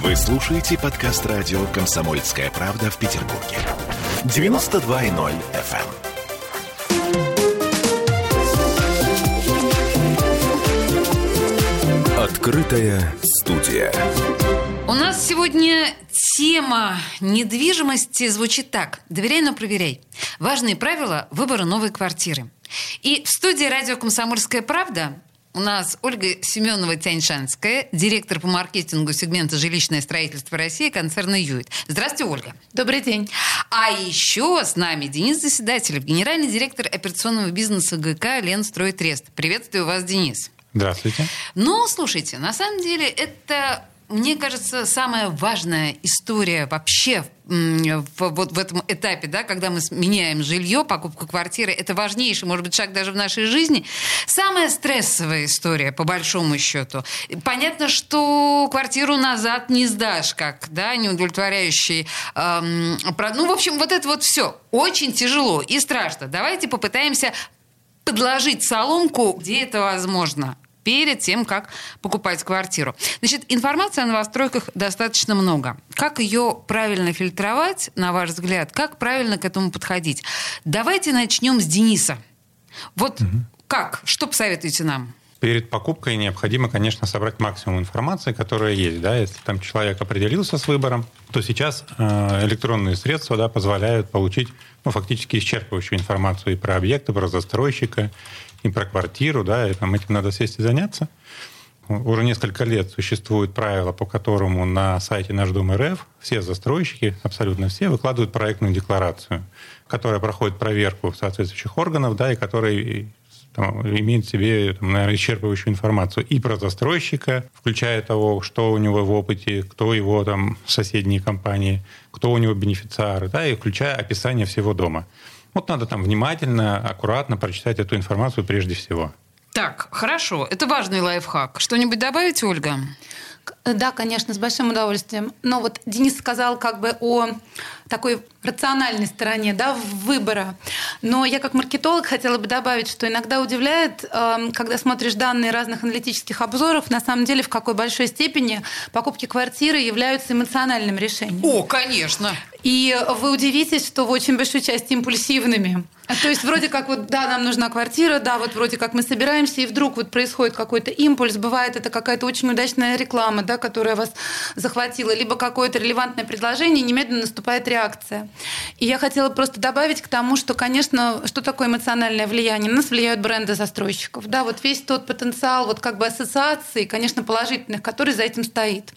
Вы слушаете подкаст радио «Комсомольская правда» в Петербурге. 92.0 FM. Открытая студия. У нас сегодня тема недвижимости звучит так. Доверяй, но проверяй. Важные правила выбора новой квартиры. И в студии радио «Комсомольская правда» у нас Ольга Семенова-Тяньшанская, директор по маркетингу сегмента «Жилищное строительство России» концерна «Юит». Здравствуйте, Ольга. Добрый день. А еще с нами Денис Заседателев, генеральный директор операционного бизнеса ГК «Ленстройтрест». Приветствую вас, Денис. Здравствуйте. Ну, слушайте, на самом деле это мне кажется, самая важная история вообще в, вот в этом этапе, да, когда мы меняем жилье, покупку квартиры, это важнейший, может быть, шаг даже в нашей жизни. Самая стрессовая история, по большому счету. Понятно, что квартиру назад не сдашь, как, да, неудовлетворяющий. Эм, ну, в общем, вот это вот все очень тяжело и страшно. Давайте попытаемся подложить соломку, где это возможно перед тем, как покупать квартиру. Значит, информации о новостройках достаточно много. Как ее правильно фильтровать, на ваш взгляд? Как правильно к этому подходить? Давайте начнем с Дениса. Вот угу. как? Что посоветуете нам? Перед покупкой необходимо, конечно, собрать максимум информации, которая есть. Да? Если там человек определился с выбором, то сейчас э, электронные средства да, позволяют получить ну, фактически исчерпывающую информацию и про объекты, про застройщика, и про квартиру, да, и там этим надо сесть и заняться. Уже несколько лет существует правило, по которому на сайте Наш Дом РФ все застройщики, абсолютно все, выкладывают проектную декларацию, которая проходит проверку соответствующих органов, да, и которая там, имеет в себе, там, наверное, исчерпывающую информацию и про застройщика, включая того, что у него в опыте, кто его там соседние компании, кто у него бенефициары, да, и включая описание всего дома. Вот надо там внимательно, аккуратно прочитать эту информацию прежде всего. Так, хорошо. Это важный лайфхак. Что-нибудь добавить, Ольга? Да, конечно, с большим удовольствием. Но вот Денис сказал как бы о такой рациональной стороне да, выбора. Но я как маркетолог хотела бы добавить, что иногда удивляет, эм, когда смотришь данные разных аналитических обзоров, на самом деле в какой большой степени покупки квартиры являются эмоциональным решением. О, конечно. И вы удивитесь, что в очень большой части импульсивными. То есть вроде как вот, да, нам нужна квартира, да, вот вроде как мы собираемся, и вдруг вот происходит какой-то импульс, бывает это какая-то очень удачная реклама, да, которая вас захватила, либо какое-то релевантное предложение, немедленно наступает реакция. И я хотела просто добавить к тому, что, конечно, что такое эмоциональное влияние? На нас влияют бренды застройщиков, да, вот весь тот потенциал, вот как бы ассоциаций, конечно, положительных, который за этим стоит.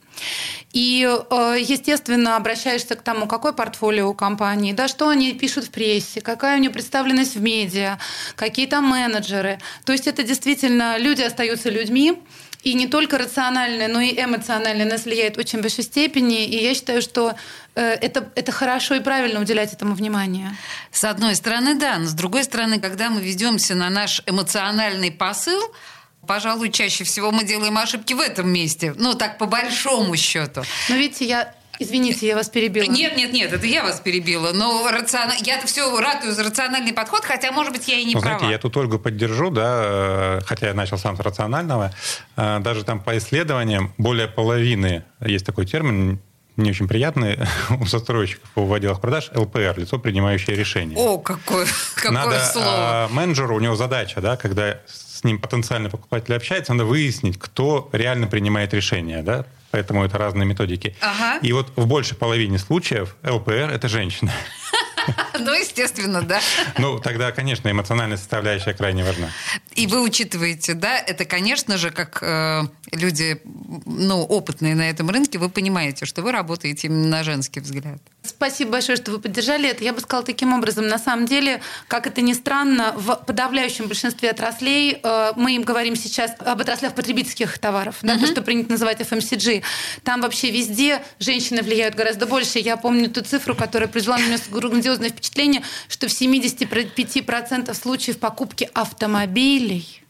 И, э, естественно, обращаешься к тому, какое портфолио у компании, да, что они пишут в прессе, какая у нее представленность в медиа, какие там менеджеры. То есть это действительно люди остаются людьми, и не только рациональное, но и эмоциональное нас влияет очень большой степени. И я считаю, что э, это, это хорошо и правильно уделять этому внимание. С одной стороны, да, но с другой стороны, когда мы ведемся на наш эмоциональный посыл, Пожалуй, чаще всего мы делаем ошибки в этом месте. Ну, так по большому счету. Но видите, я Извините, я вас перебила. Нет, нет, нет, это я вас перебила. Но рацион... я-то все ратую за рациональный подход, хотя, может быть, я и не ну, права. Знаете, я тут Ольгу поддержу, да, э, хотя я начал сам с рационального. Э, даже там по исследованиям более половины, есть такой термин, не очень приятный у застройщиков в отделах продаж ЛПР, лицо, принимающее решение. О, какое, какое Надо, слово. Э, менеджеру, у него задача, да, когда ним потенциальный покупатель общается, надо выяснить, кто реально принимает решение, да, поэтому это разные методики. Ага. И вот в большей половине случаев ЛПР – это женщина. Ну, естественно, да. Ну, тогда, конечно, эмоциональная составляющая крайне важна. И вы учитываете, да, это, конечно же, как э, люди, ну, опытные на этом рынке, вы понимаете, что вы работаете именно на женский взгляд. Спасибо большое, что вы поддержали это. Я бы сказала таким образом. На самом деле, как это ни странно, в подавляющем большинстве отраслей, э, мы им говорим сейчас об отраслях потребительских товаров, uh-huh. да, то, что принято называть FMCG, там вообще везде женщины влияют гораздо больше. Я помню ту цифру, которая произвела на меня грандиозное впечатление, что в 75% случаев покупки автомобилей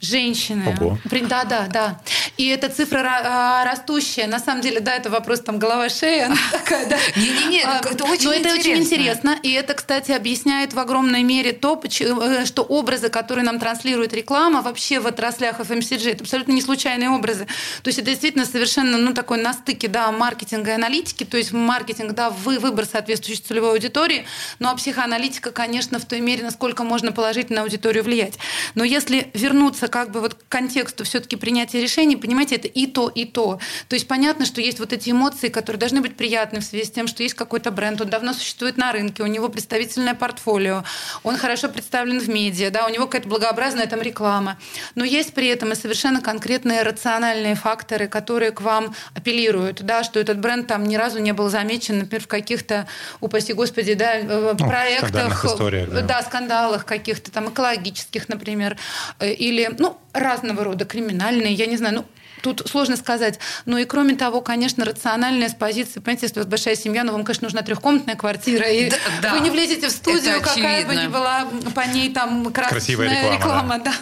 женщины. Ого. Да, да, да. И эта цифра ра- а, растущая. На самом деле, да, это вопрос там голова-шея. она такая, да. Не-не-не, А, это очень Но это очень интересно. И это, кстати, объясняет в огромной мере то, э, что образы, которые нам транслирует реклама вообще в отраслях FMCG, это абсолютно не случайные образы. То есть это действительно совершенно ну, такой на стыке да, маркетинга и аналитики. То есть маркетинг, да, вы, выбор соответствующей целевой аудитории. Ну а психоаналитика, конечно, в той мере, насколько можно положительно на аудиторию влиять. Но если вернуться как бы вот к контексту все-таки принятия решений, понимаете, это и то, и то. То есть понятно, что есть вот эти эмоции, которые должны быть приятны в связи с тем, что есть какой-то бренд, он давно существует на рынке, у него представительное портфолио, он хорошо представлен в медиа, да, у него какая-то благообразная там реклама. Но есть при этом и совершенно конкретные рациональные факторы, которые к вам апеллируют, да, что этот бренд там ни разу не был замечен, например, в каких-то, упаси господи, да, э, проектах, скандальных историях, да. да, скандалах каких-то там экологических, например, э, или, ну, разного рода криминальные, я не знаю, ну, Тут сложно сказать. Ну и кроме того, конечно, рациональная с позиции, понимаете, если у вас большая семья, ну вам, конечно, нужна трехкомнатная квартира, и Да, да. вы не влезете в студию, Это какая бы ни была по ней там красочная Красивая реклама, да.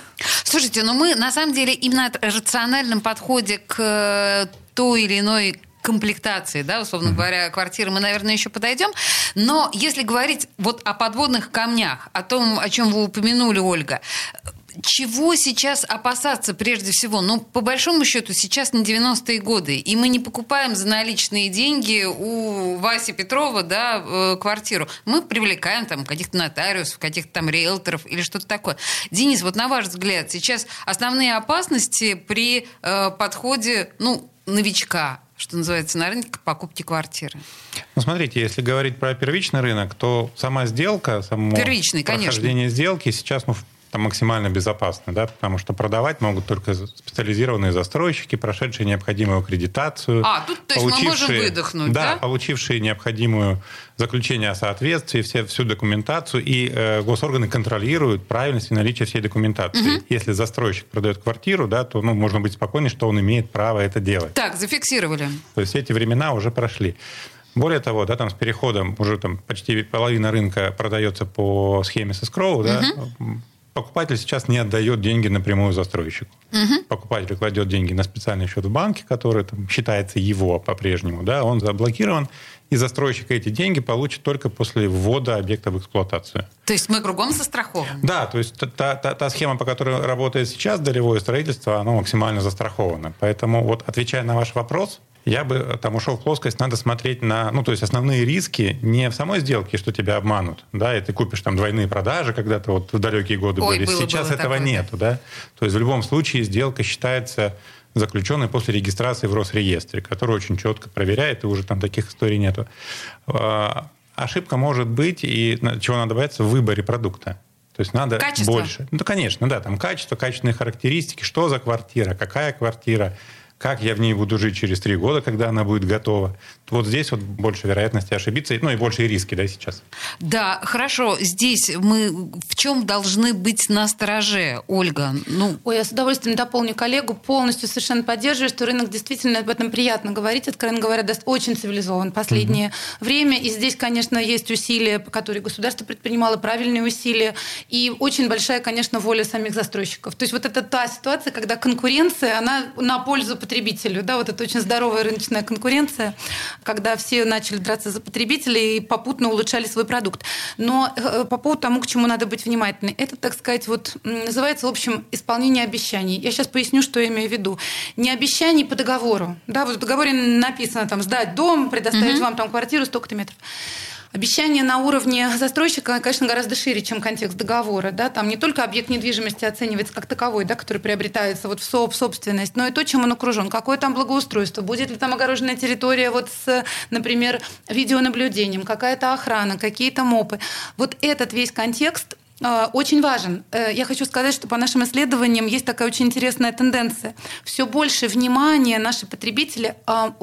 Слушайте, но мы на самом деле именно о рациональном подходе к э, той или иной комплектации, да, условно говоря, квартиры, мы, наверное, еще подойдем. Но если говорить вот о подводных камнях, о том, о чем вы упомянули, Ольга, чего сейчас опасаться прежде всего? Ну, по большому счету, сейчас не 90-е годы, и мы не покупаем за наличные деньги у Васи Петрова да, э, квартиру. Мы привлекаем там каких-то нотариусов, каких-то там риэлторов или что-то такое. Денис, вот на ваш взгляд, сейчас основные опасности при э, подходе, ну, новичка, что называется, на рынке к покупке квартиры? Ну, смотрите, если говорить про первичный рынок, то сама сделка, само Первичный, конечно. прохождение сделки сейчас ну, там максимально безопасно, да, потому что продавать могут только специализированные застройщики, прошедшие необходимую аккредитацию. А, тут, то есть мы можем выдохнуть, да? получившие необходимую заключение о соответствии, все, всю документацию, и э, госорганы контролируют правильность и наличие всей документации. Если застройщик продает квартиру, да, то ну, можно быть спокойным, что он имеет право это делать. Так, зафиксировали. То есть эти времена уже прошли. Более того, да, там с переходом уже там почти половина рынка продается по схеме с escrow, да, покупатель сейчас не отдает деньги напрямую застройщику. Покупатель кладет деньги на специальный счет в банке, который там, считается его по-прежнему, да, он заблокирован, и застройщик эти деньги получит только после ввода объекта в эксплуатацию. То есть мы кругом застрахованы. Да, то есть та, та- та схема, по которой работает сейчас долевое строительство, оно максимально застраховано. Поэтому вот отвечая на ваш вопрос, я бы там ушел в плоскость, надо смотреть на, ну, то есть основные риски не в самой сделке, что тебя обманут, да, и ты купишь там двойные продажи когда-то вот в далекие годы Ой, были. было, Сейчас было этого такое, нету, да. То есть в любом случае сделка считается заключенной после регистрации в Росреестре, который очень четко проверяет, и уже там таких историй нету. А, Ошибка может быть, и чего надо бояться, в выборе продукта. То есть надо Качество. больше. Ну, конечно, да, там качество, качественные характеристики, что за квартира, какая квартира, как я в ней буду жить через три года, когда она будет готова. Вот здесь вот больше вероятности ошибиться, ну и больше риски, да, сейчас. Да, хорошо. Здесь мы в чем должны быть на стороже, Ольга? Ну, Ой, я с удовольствием дополню коллегу. Полностью совершенно поддерживаю, что рынок действительно об этом приятно говорить. Откровенно говоря, даст очень цивилизован в последнее время. И здесь, конечно, есть усилия, которые государство предпринимало, правильные усилия. И очень большая, конечно, воля самих застройщиков. То есть вот это та ситуация, когда конкуренция, она на пользу потребителю. Да, вот это очень здоровая рыночная конкуренция, когда все начали драться за потребителей и попутно улучшали свой продукт. Но э, по поводу тому, к чему надо быть внимательны, это, так сказать, вот называется, в общем, исполнение обещаний. Я сейчас поясню, что я имею в виду. Не обещаний по договору. Да, вот в договоре написано там сдать дом, предоставить вам там квартиру столько-то метров. Обещание на уровне застройщика, конечно, гораздо шире, чем контекст договора. Да? Там не только объект недвижимости оценивается как таковой, да, который приобретается вот в со- в собственность, но и то, чем он окружен. Какое там благоустройство, будет ли там огороженная территория вот с, например, видеонаблюдением, какая-то охрана, какие-то мопы. Вот этот весь контекст очень важен. Э, Я хочу сказать, что по нашим исследованиям есть такая очень интересная тенденция. Все больше внимания наши потребители а,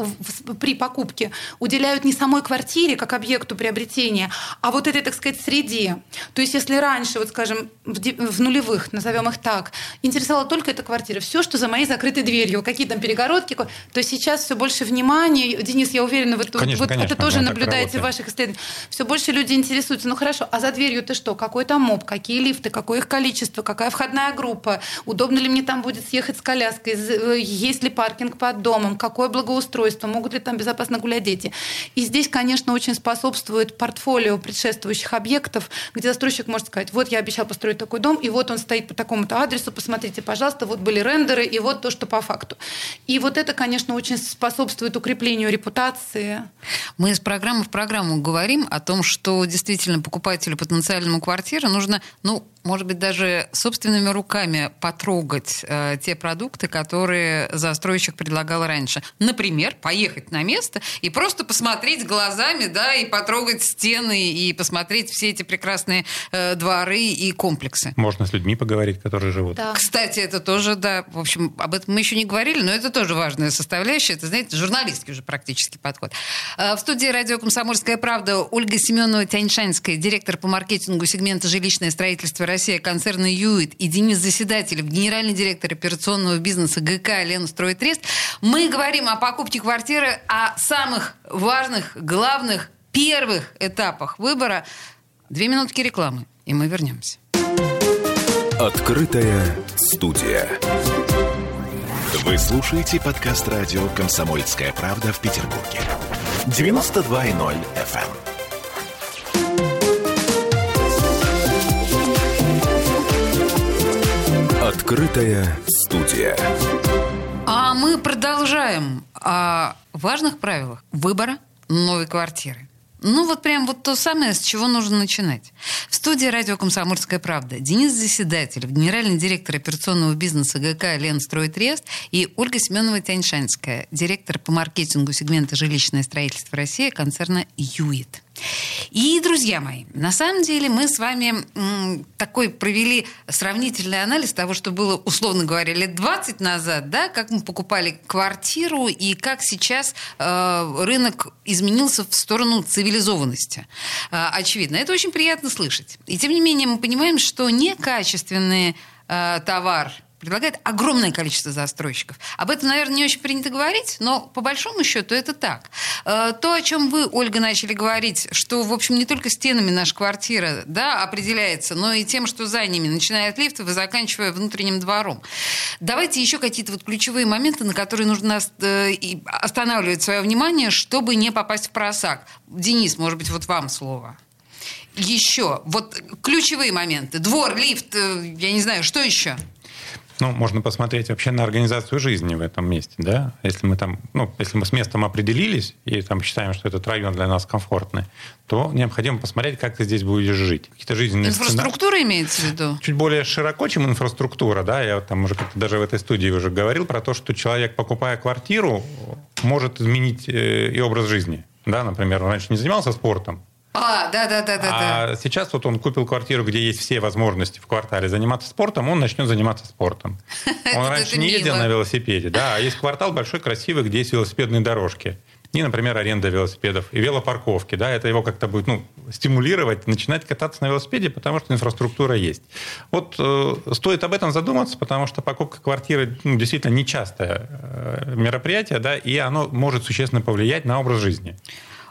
при покупке уделяют не самой квартире как объекту приобретения, а вот этой, так сказать, среде. То есть если раньше, вот скажем, в нулевых, назовем их так, интересовала только эта квартира, все, что за моей закрытой дверью, какие там перегородки, то сейчас все больше внимания. Денис, я уверена, вы Конечно, вот конечно, это тоже наблюдаете в ваших исследованиях. Все больше люди интересуются. Ну хорошо, а за дверью ты что? Какой там моп? Какие лифты, какое их количество, какая входная группа, удобно ли мне там будет съехать с коляской, э, есть ли паркинг под домом, какое благоустройство, могут ли там безопасно гулять дети. И здесь, конечно, очень способствует портфолио предшествующих объектов, где застройщик может сказать, вот я обещал построить такой дом, и вот он стоит по такому-то адресу, посмотрите, пожалуйста, вот были рендеры, и вот то, что по факту. И вот это, конечно, очень способствует укреплению репутации. Мы из программы в программу говорим о том, что действительно покупателю потенциальному квартиры нужно, ну, может быть, даже собственными руками потрогать э, те продукты, которые застройщик предлагал раньше. Например, поехать на место и просто посмотреть глазами, да, и потрогать стены, и посмотреть все эти прекрасные э, дворы и комплексы. Можно с людьми поговорить, которые живут. Да. Кстати, это тоже, да, в общем, об этом мы еще не говорили, но это тоже важная составляющая. Это, знаете, журналистский уже практически подход. Э, в студии радио «Комсомольская правда» Ольга Семенова-Тяньшанская, директор по маркетингу сегмента «Жилищное строительство Россия» концерна «Юит» и Денис Заседателев, генеральный директор операционного бизнеса ГК «Лен Стройтрест», мы говорим о покупке квартиры, о самых важных, главных, первых этапах выбора. Две минутки рекламы, и мы вернемся. Открытая студия. Вы слушаете подкаст радио «Комсомольская правда» в Петербурге. 92.0 FM. Открытая студия. А мы продолжаем о важных правилах выбора новой квартиры. Ну, вот прям вот то самое, с чего нужно начинать. В студии радио «Комсомольская правда» Денис Заседатель, генеральный директор операционного бизнеса ГК «Лен Стройтрест» и Ольга Семенова-Тяньшанская, директор по маркетингу сегмента «Жилищное строительство России» концерна «Юит». И, друзья мои, на самом деле мы с вами такой провели сравнительный анализ того, что было, условно говоря, лет 20 назад, да, как мы покупали квартиру и как сейчас э, рынок изменился в сторону цивилизованности. Э, очевидно, это очень приятно слышать. И тем не менее мы понимаем, что некачественный э, товар предлагает огромное количество застройщиков. Об этом, наверное, не очень принято говорить, но по большому счету это так. Э, то, о чем вы, Ольга, начали говорить, что, в общем, не только стенами наша квартира да, определяется, но и тем, что за ними, начиная от лифтов и заканчивая внутренним двором. Давайте еще какие-то вот ключевые моменты, на которые нужно э, останавливать свое внимание, чтобы не попасть в просак. Денис, может быть, вот вам слово еще? Вот ключевые моменты. Двор, лифт, э, я не знаю, что еще? Ну, можно посмотреть вообще на организацию жизни в этом месте, да. Если мы там, ну, если мы с местом определились и там считаем, что этот район для нас комфортный, то необходимо посмотреть, как ты здесь будешь жить. Какие-то жизненные Инфраструктура сцена... имеется в виду? Чуть более широко, чем инфраструктура, да. Я вот там уже как-то даже в этой студии уже говорил про то, что человек, покупая квартиру, может изменить э, и образ жизни. Да, например, он раньше не занимался спортом, а, да, да, да, да. А да. сейчас вот он купил квартиру, где есть все возможности в квартале заниматься спортом, он начнет заниматься спортом. Он раньше не ездил на велосипеде, да, а есть квартал большой, красивый, где есть велосипедные дорожки. И, например, аренда велосипедов и велопарковки, да, это его как-то будет, ну, стимулировать, начинать кататься на велосипеде, потому что инфраструктура есть. Вот э, стоит об этом задуматься, потому что покупка квартиры ну, действительно нечастое э, мероприятие, да, и оно может существенно повлиять на образ жизни.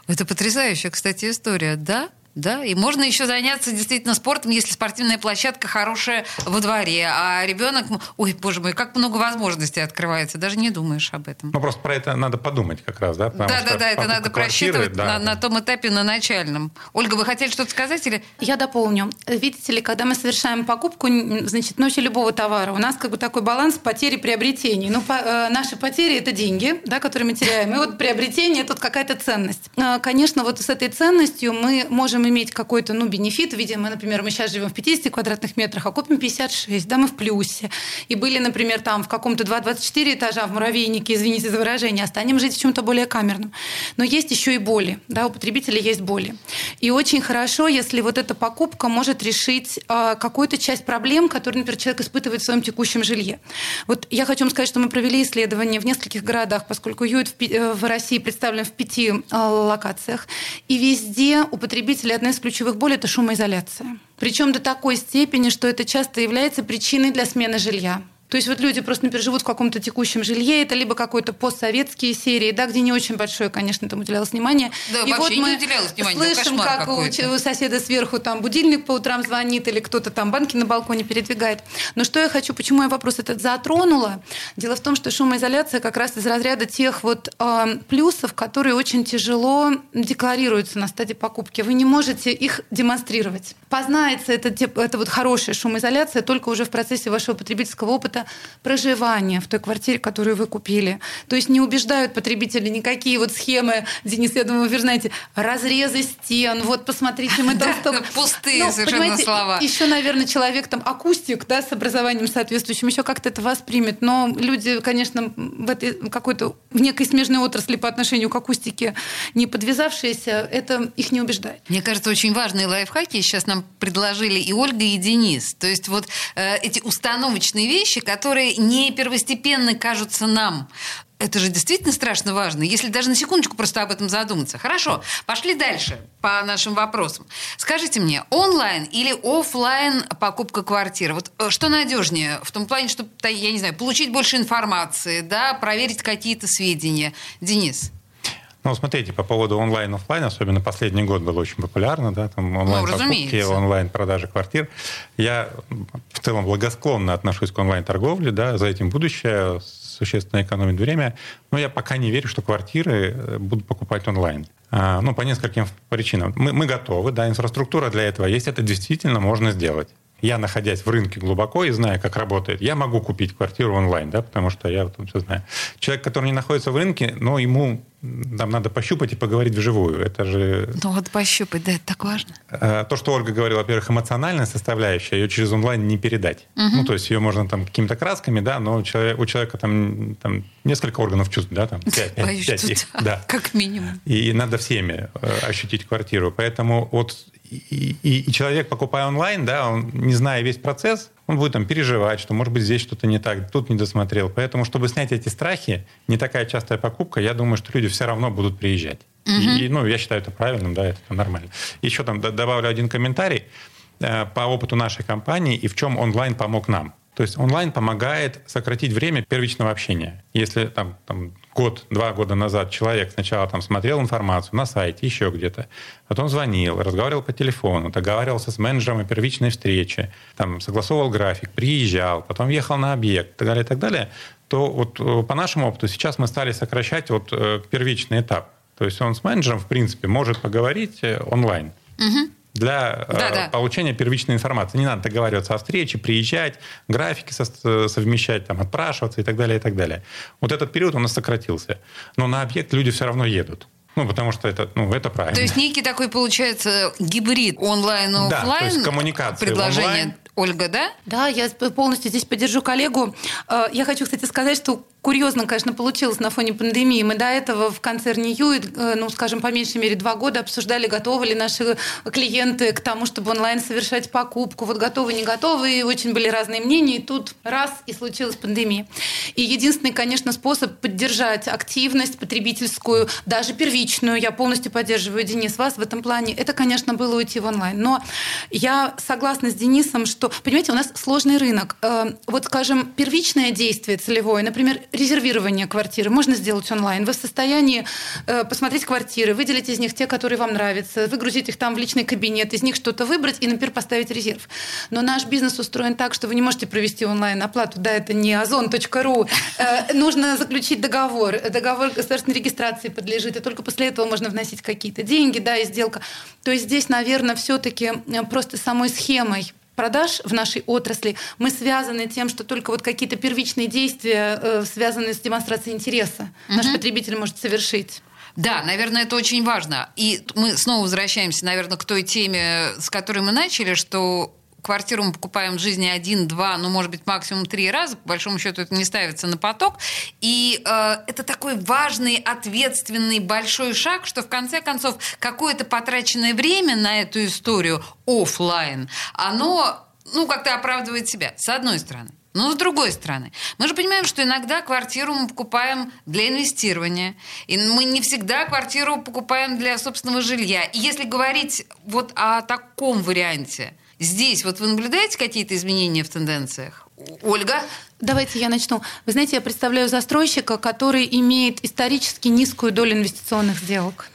Это потрясающая, кстати, история, да? Да, и можно еще заняться действительно спортом, если спортивная площадка хорошая во дворе, а ребенок, ой, боже мой, как много возможностей открывается, даже не думаешь об этом. Ну просто про это надо подумать как раз, да? да, да, да, это надо просчитывать да, на, да. на том этапе, на начальном. Ольга, вы хотели что-то сказать или? Я дополню. Видите ли, когда мы совершаем покупку, значит, ночи любого товара, у нас как бы такой баланс потери приобретений. Ну, по, э, наши потери это деньги, да, которые мы теряем, и вот приобретение тут какая-то ценность. Э, конечно, вот с этой ценностью мы можем можем иметь какой-то ну, бенефит. Видимо, например, мы сейчас живем в 50 квадратных метрах, а купим 56, да, мы в плюсе. И были, например, там в каком-то 2-24 этажа в муравейнике, извините за выражение, а станем жить в чем-то более камерном. Но есть еще и боли, да, у потребителя есть боли. И очень хорошо, если вот эта покупка может решить э, какую-то часть проблем, которые, например, человек испытывает в своем текущем жилье. Вот я хочу вам сказать, что мы провели исследование в нескольких городах, поскольку ЮИТ в, э, в России представлен в пяти э, локациях, и везде у потребителя одна из ключевых болей – это шумоизоляция. Причем до такой степени, что это часто является причиной для смены жилья. То есть вот люди просто, например, живут в каком-то текущем жилье, это либо какой-то постсоветские серии, да, где не очень большое, конечно, там уделялось внимание. Да, и вообще вот не мы ну, слышим, как у, соседа сверху там будильник по утрам звонит, или кто-то там банки на балконе передвигает. Но что я хочу, почему я вопрос этот затронула? Дело в том, что шумоизоляция как раз из разряда тех вот э, плюсов, которые очень тяжело декларируются на стадии покупки. Вы не можете их демонстрировать. Познается это, это вот хорошая шумоизоляция только уже в процессе вашего потребительского опыта проживания в той квартире, которую вы купили. То есть не убеждают потребители никакие вот схемы, Денис, я думаю, вы знаете, разрезы стен, вот посмотрите, мы там столько... пустые Ну, совершенно слова. Еще, наверное, человек там акустик, да, с образованием соответствующим, еще как-то это воспримет. Но люди, конечно, в этой какой-то в некой смежной отрасли по отношению к акустике не подвязавшиеся, это их не убеждает. Мне кажется, очень важные лайфхаки сейчас нам предложили и Ольга, и Денис. То есть вот э, эти установочные вещи, которые не первостепенно кажутся нам. Это же действительно страшно важно, если даже на секундочку просто об этом задуматься. Хорошо, пошли дальше по нашим вопросам. Скажите мне, онлайн или офлайн покупка квартиры? Вот э, что надежнее в том плане, чтобы, я не знаю, получить больше информации, да, проверить какие-то сведения? Денис? Ну, смотрите, по поводу онлайн-офлайн, особенно последний год было очень популярно, да, там онлайн-покупки, Ну, онлайн-продажи квартир. Я в целом благосклонно отношусь к онлайн-торговле, да, за этим будущее, существенно экономит время, но я пока не верю, что квартиры э, будут покупать онлайн. А, Ну, по нескольким причинам. Мы, мы готовы, да, инфраструктура для этого есть, это действительно можно сделать. Я, находясь в рынке глубоко и зная, как работает, я могу купить квартиру онлайн, да, потому что я вот все знаю. Человек, который не находится в рынке, но ему м, там надо пощупать и поговорить вживую. Это же Ну вот пощупать, да, это так важно. э, то, что Ольга говорила, во-первых, эмоциональная составляющая, ее через онлайн не передать. Ну, то есть ее можно там какими-то красками, да, но у человека, у человека там, там несколько органов чувств, да, там пять, пять- Боюсь, пять их, да, да. как минимум. И надо всеми э, ощутить квартиру. Поэтому вот и, и- и человек, покупая онлайн, да, он, не зная весь процесс, он будет там переживать, что, может быть, здесь что-то не так, тут не досмотрел. Поэтому, чтобы снять эти страхи, не такая частая покупка, я думаю, что люди все равно будут приезжать. И, ну, я считаю это правильным, да, это нормально. Еще там добавлю один комментарий э, по опыту нашей компании и в чем онлайн помог нам. То есть онлайн помогает сократить время первичного общения. Если там, там год, два года назад человек сначала там смотрел информацию на сайте, еще где-то, потом звонил, разговаривал по телефону, договаривался с менеджером о первичной встрече, там, согласовывал график, приезжал, потом ехал на объект и так далее, и так далее, то вот э, по нашему опыту сейчас мы стали сокращать вот э, первичный этап. То есть он с менеджером, в принципе, может поговорить э, онлайн для э, Да-да. получения первичной информации. Не надо договариваться о встрече, приезжать, графики со- совмещать, там, отпрашиваться и так далее, и так далее. Вот этот период у нас сократился. Но на объект люди все равно едут. Ну, потому что это, ну, это правильно. То есть некий такой получается гибрид онлайн и Да, то есть коммуникация Предложение онлайн. Ольга, да? Да, я полностью здесь поддержу коллегу. Э, Я хочу, кстати, сказать, что курьезно, конечно, получилось на фоне пандемии. Мы до этого в концерне Юит, э, ну, скажем, по меньшей мере два года обсуждали, готовы ли наши клиенты к тому, чтобы онлайн совершать покупку. Вот готовы, не готовы. И очень были разные мнения. И тут раз, и случилась пандемия. И единственный, конечно, способ поддержать активность потребительскую, даже первичную, я полностью поддерживаю, Денис, вас в этом плане, это, конечно, было уйти в онлайн. Но я согласна с Денисом, что, понимаете, у нас сложный рынок. Э, Вот, скажем, первичное действие целевое, например, резервирование квартиры можно сделать онлайн. Вы в состоянии э, посмотреть квартиры, выделить из них те, которые вам нравятся, выгрузить их там в личный кабинет, из них что-то выбрать и, например, поставить резерв. Но наш бизнес устроен так, что вы не можете провести онлайн-оплату. Да, это не озон.ру. Э, Нужно заключить договор. Договор государственной регистрации подлежит, и только после этого можно вносить какие-то деньги, да, и сделка. То есть здесь, наверное, все-таки просто самой схемой продаж в нашей отрасли мы связаны тем, что только вот какие-то первичные действия, э, связанные с демонстрацией интереса, наш потребитель может совершить. Да, наверное, это очень важно. И мы снова возвращаемся, наверное, к той теме, с которой мы начали, что квартиру мы покупаем в жизни один, два, ну, может быть, максимум три раза. По большому счету это не ставится на поток. И э, это такой важный, ответственный, большой шаг, что в конце концов какое-то потраченное время на эту историю офлайн, оно, ну, как-то оправдывает себя, с одной стороны. Но с другой стороны, мы же понимаем, что иногда квартиру мы покупаем для инвестирования. И мы не всегда квартиру покупаем для собственного жилья. И если говорить вот о таком варианте, здесь вот вы наблюдаете какие-то изменения в тенденциях? Ольга? Давайте я начну. Вы знаете, я представляю застройщика, который имеет исторически низкую долю инвестиционных сделок.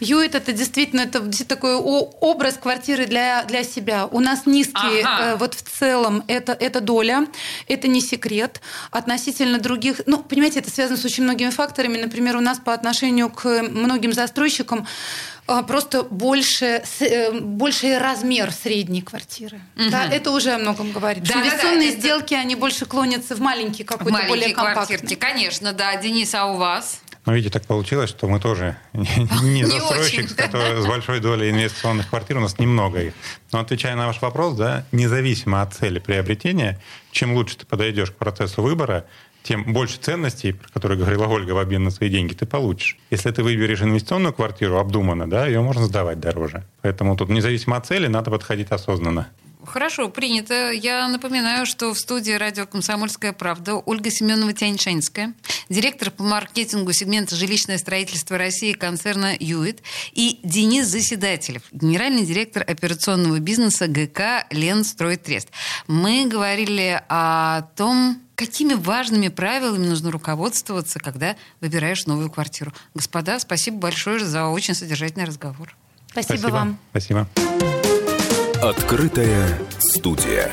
Юит это действительно это такой образ квартиры для, для себя. У нас низкий ага. э, вот в целом это, это доля, это не секрет. Относительно других, ну, понимаете, это связано с очень многими факторами. Например, у нас по отношению к многим застройщикам э, просто больше, э, больший размер средней квартиры. Угу. Да, это уже о многом говорит. Да, Инвестиционные да, да, сделки, это... они больше клонятся в маленькие какой-то более компактные. квартирки, конечно, да. Денис, а у вас? Но видите, так получилось, что мы тоже не застройщик, с большой долей инвестиционных квартир, у нас немного их. Но отвечая на ваш вопрос, да, независимо от цели приобретения, чем лучше ты подойдешь к процессу выбора, тем больше ценностей, про которые говорила Ольга, в обмен на свои деньги ты получишь. Если ты выберешь инвестиционную квартиру обдуманно, да, ее можно сдавать дороже. Поэтому тут независимо от цели надо подходить осознанно. Хорошо, принято. Я напоминаю, что в студии радио «Комсомольская правда» Ольга Семенова Тяньшанская, директор по маркетингу сегмента «Жилищное строительство России» концерна «Юит» и Денис Заседателев, генеральный директор операционного бизнеса ГК «Ленстройтрест». Мы говорили о том, какими важными правилами нужно руководствоваться, когда выбираешь новую квартиру. Господа, спасибо большое за очень содержательный разговор. Спасибо, спасибо. вам. Спасибо. Открытая студия.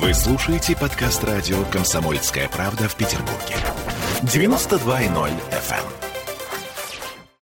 Вы слушаете подкаст радио «Комсомольская правда» в Петербурге. 92.0 FM.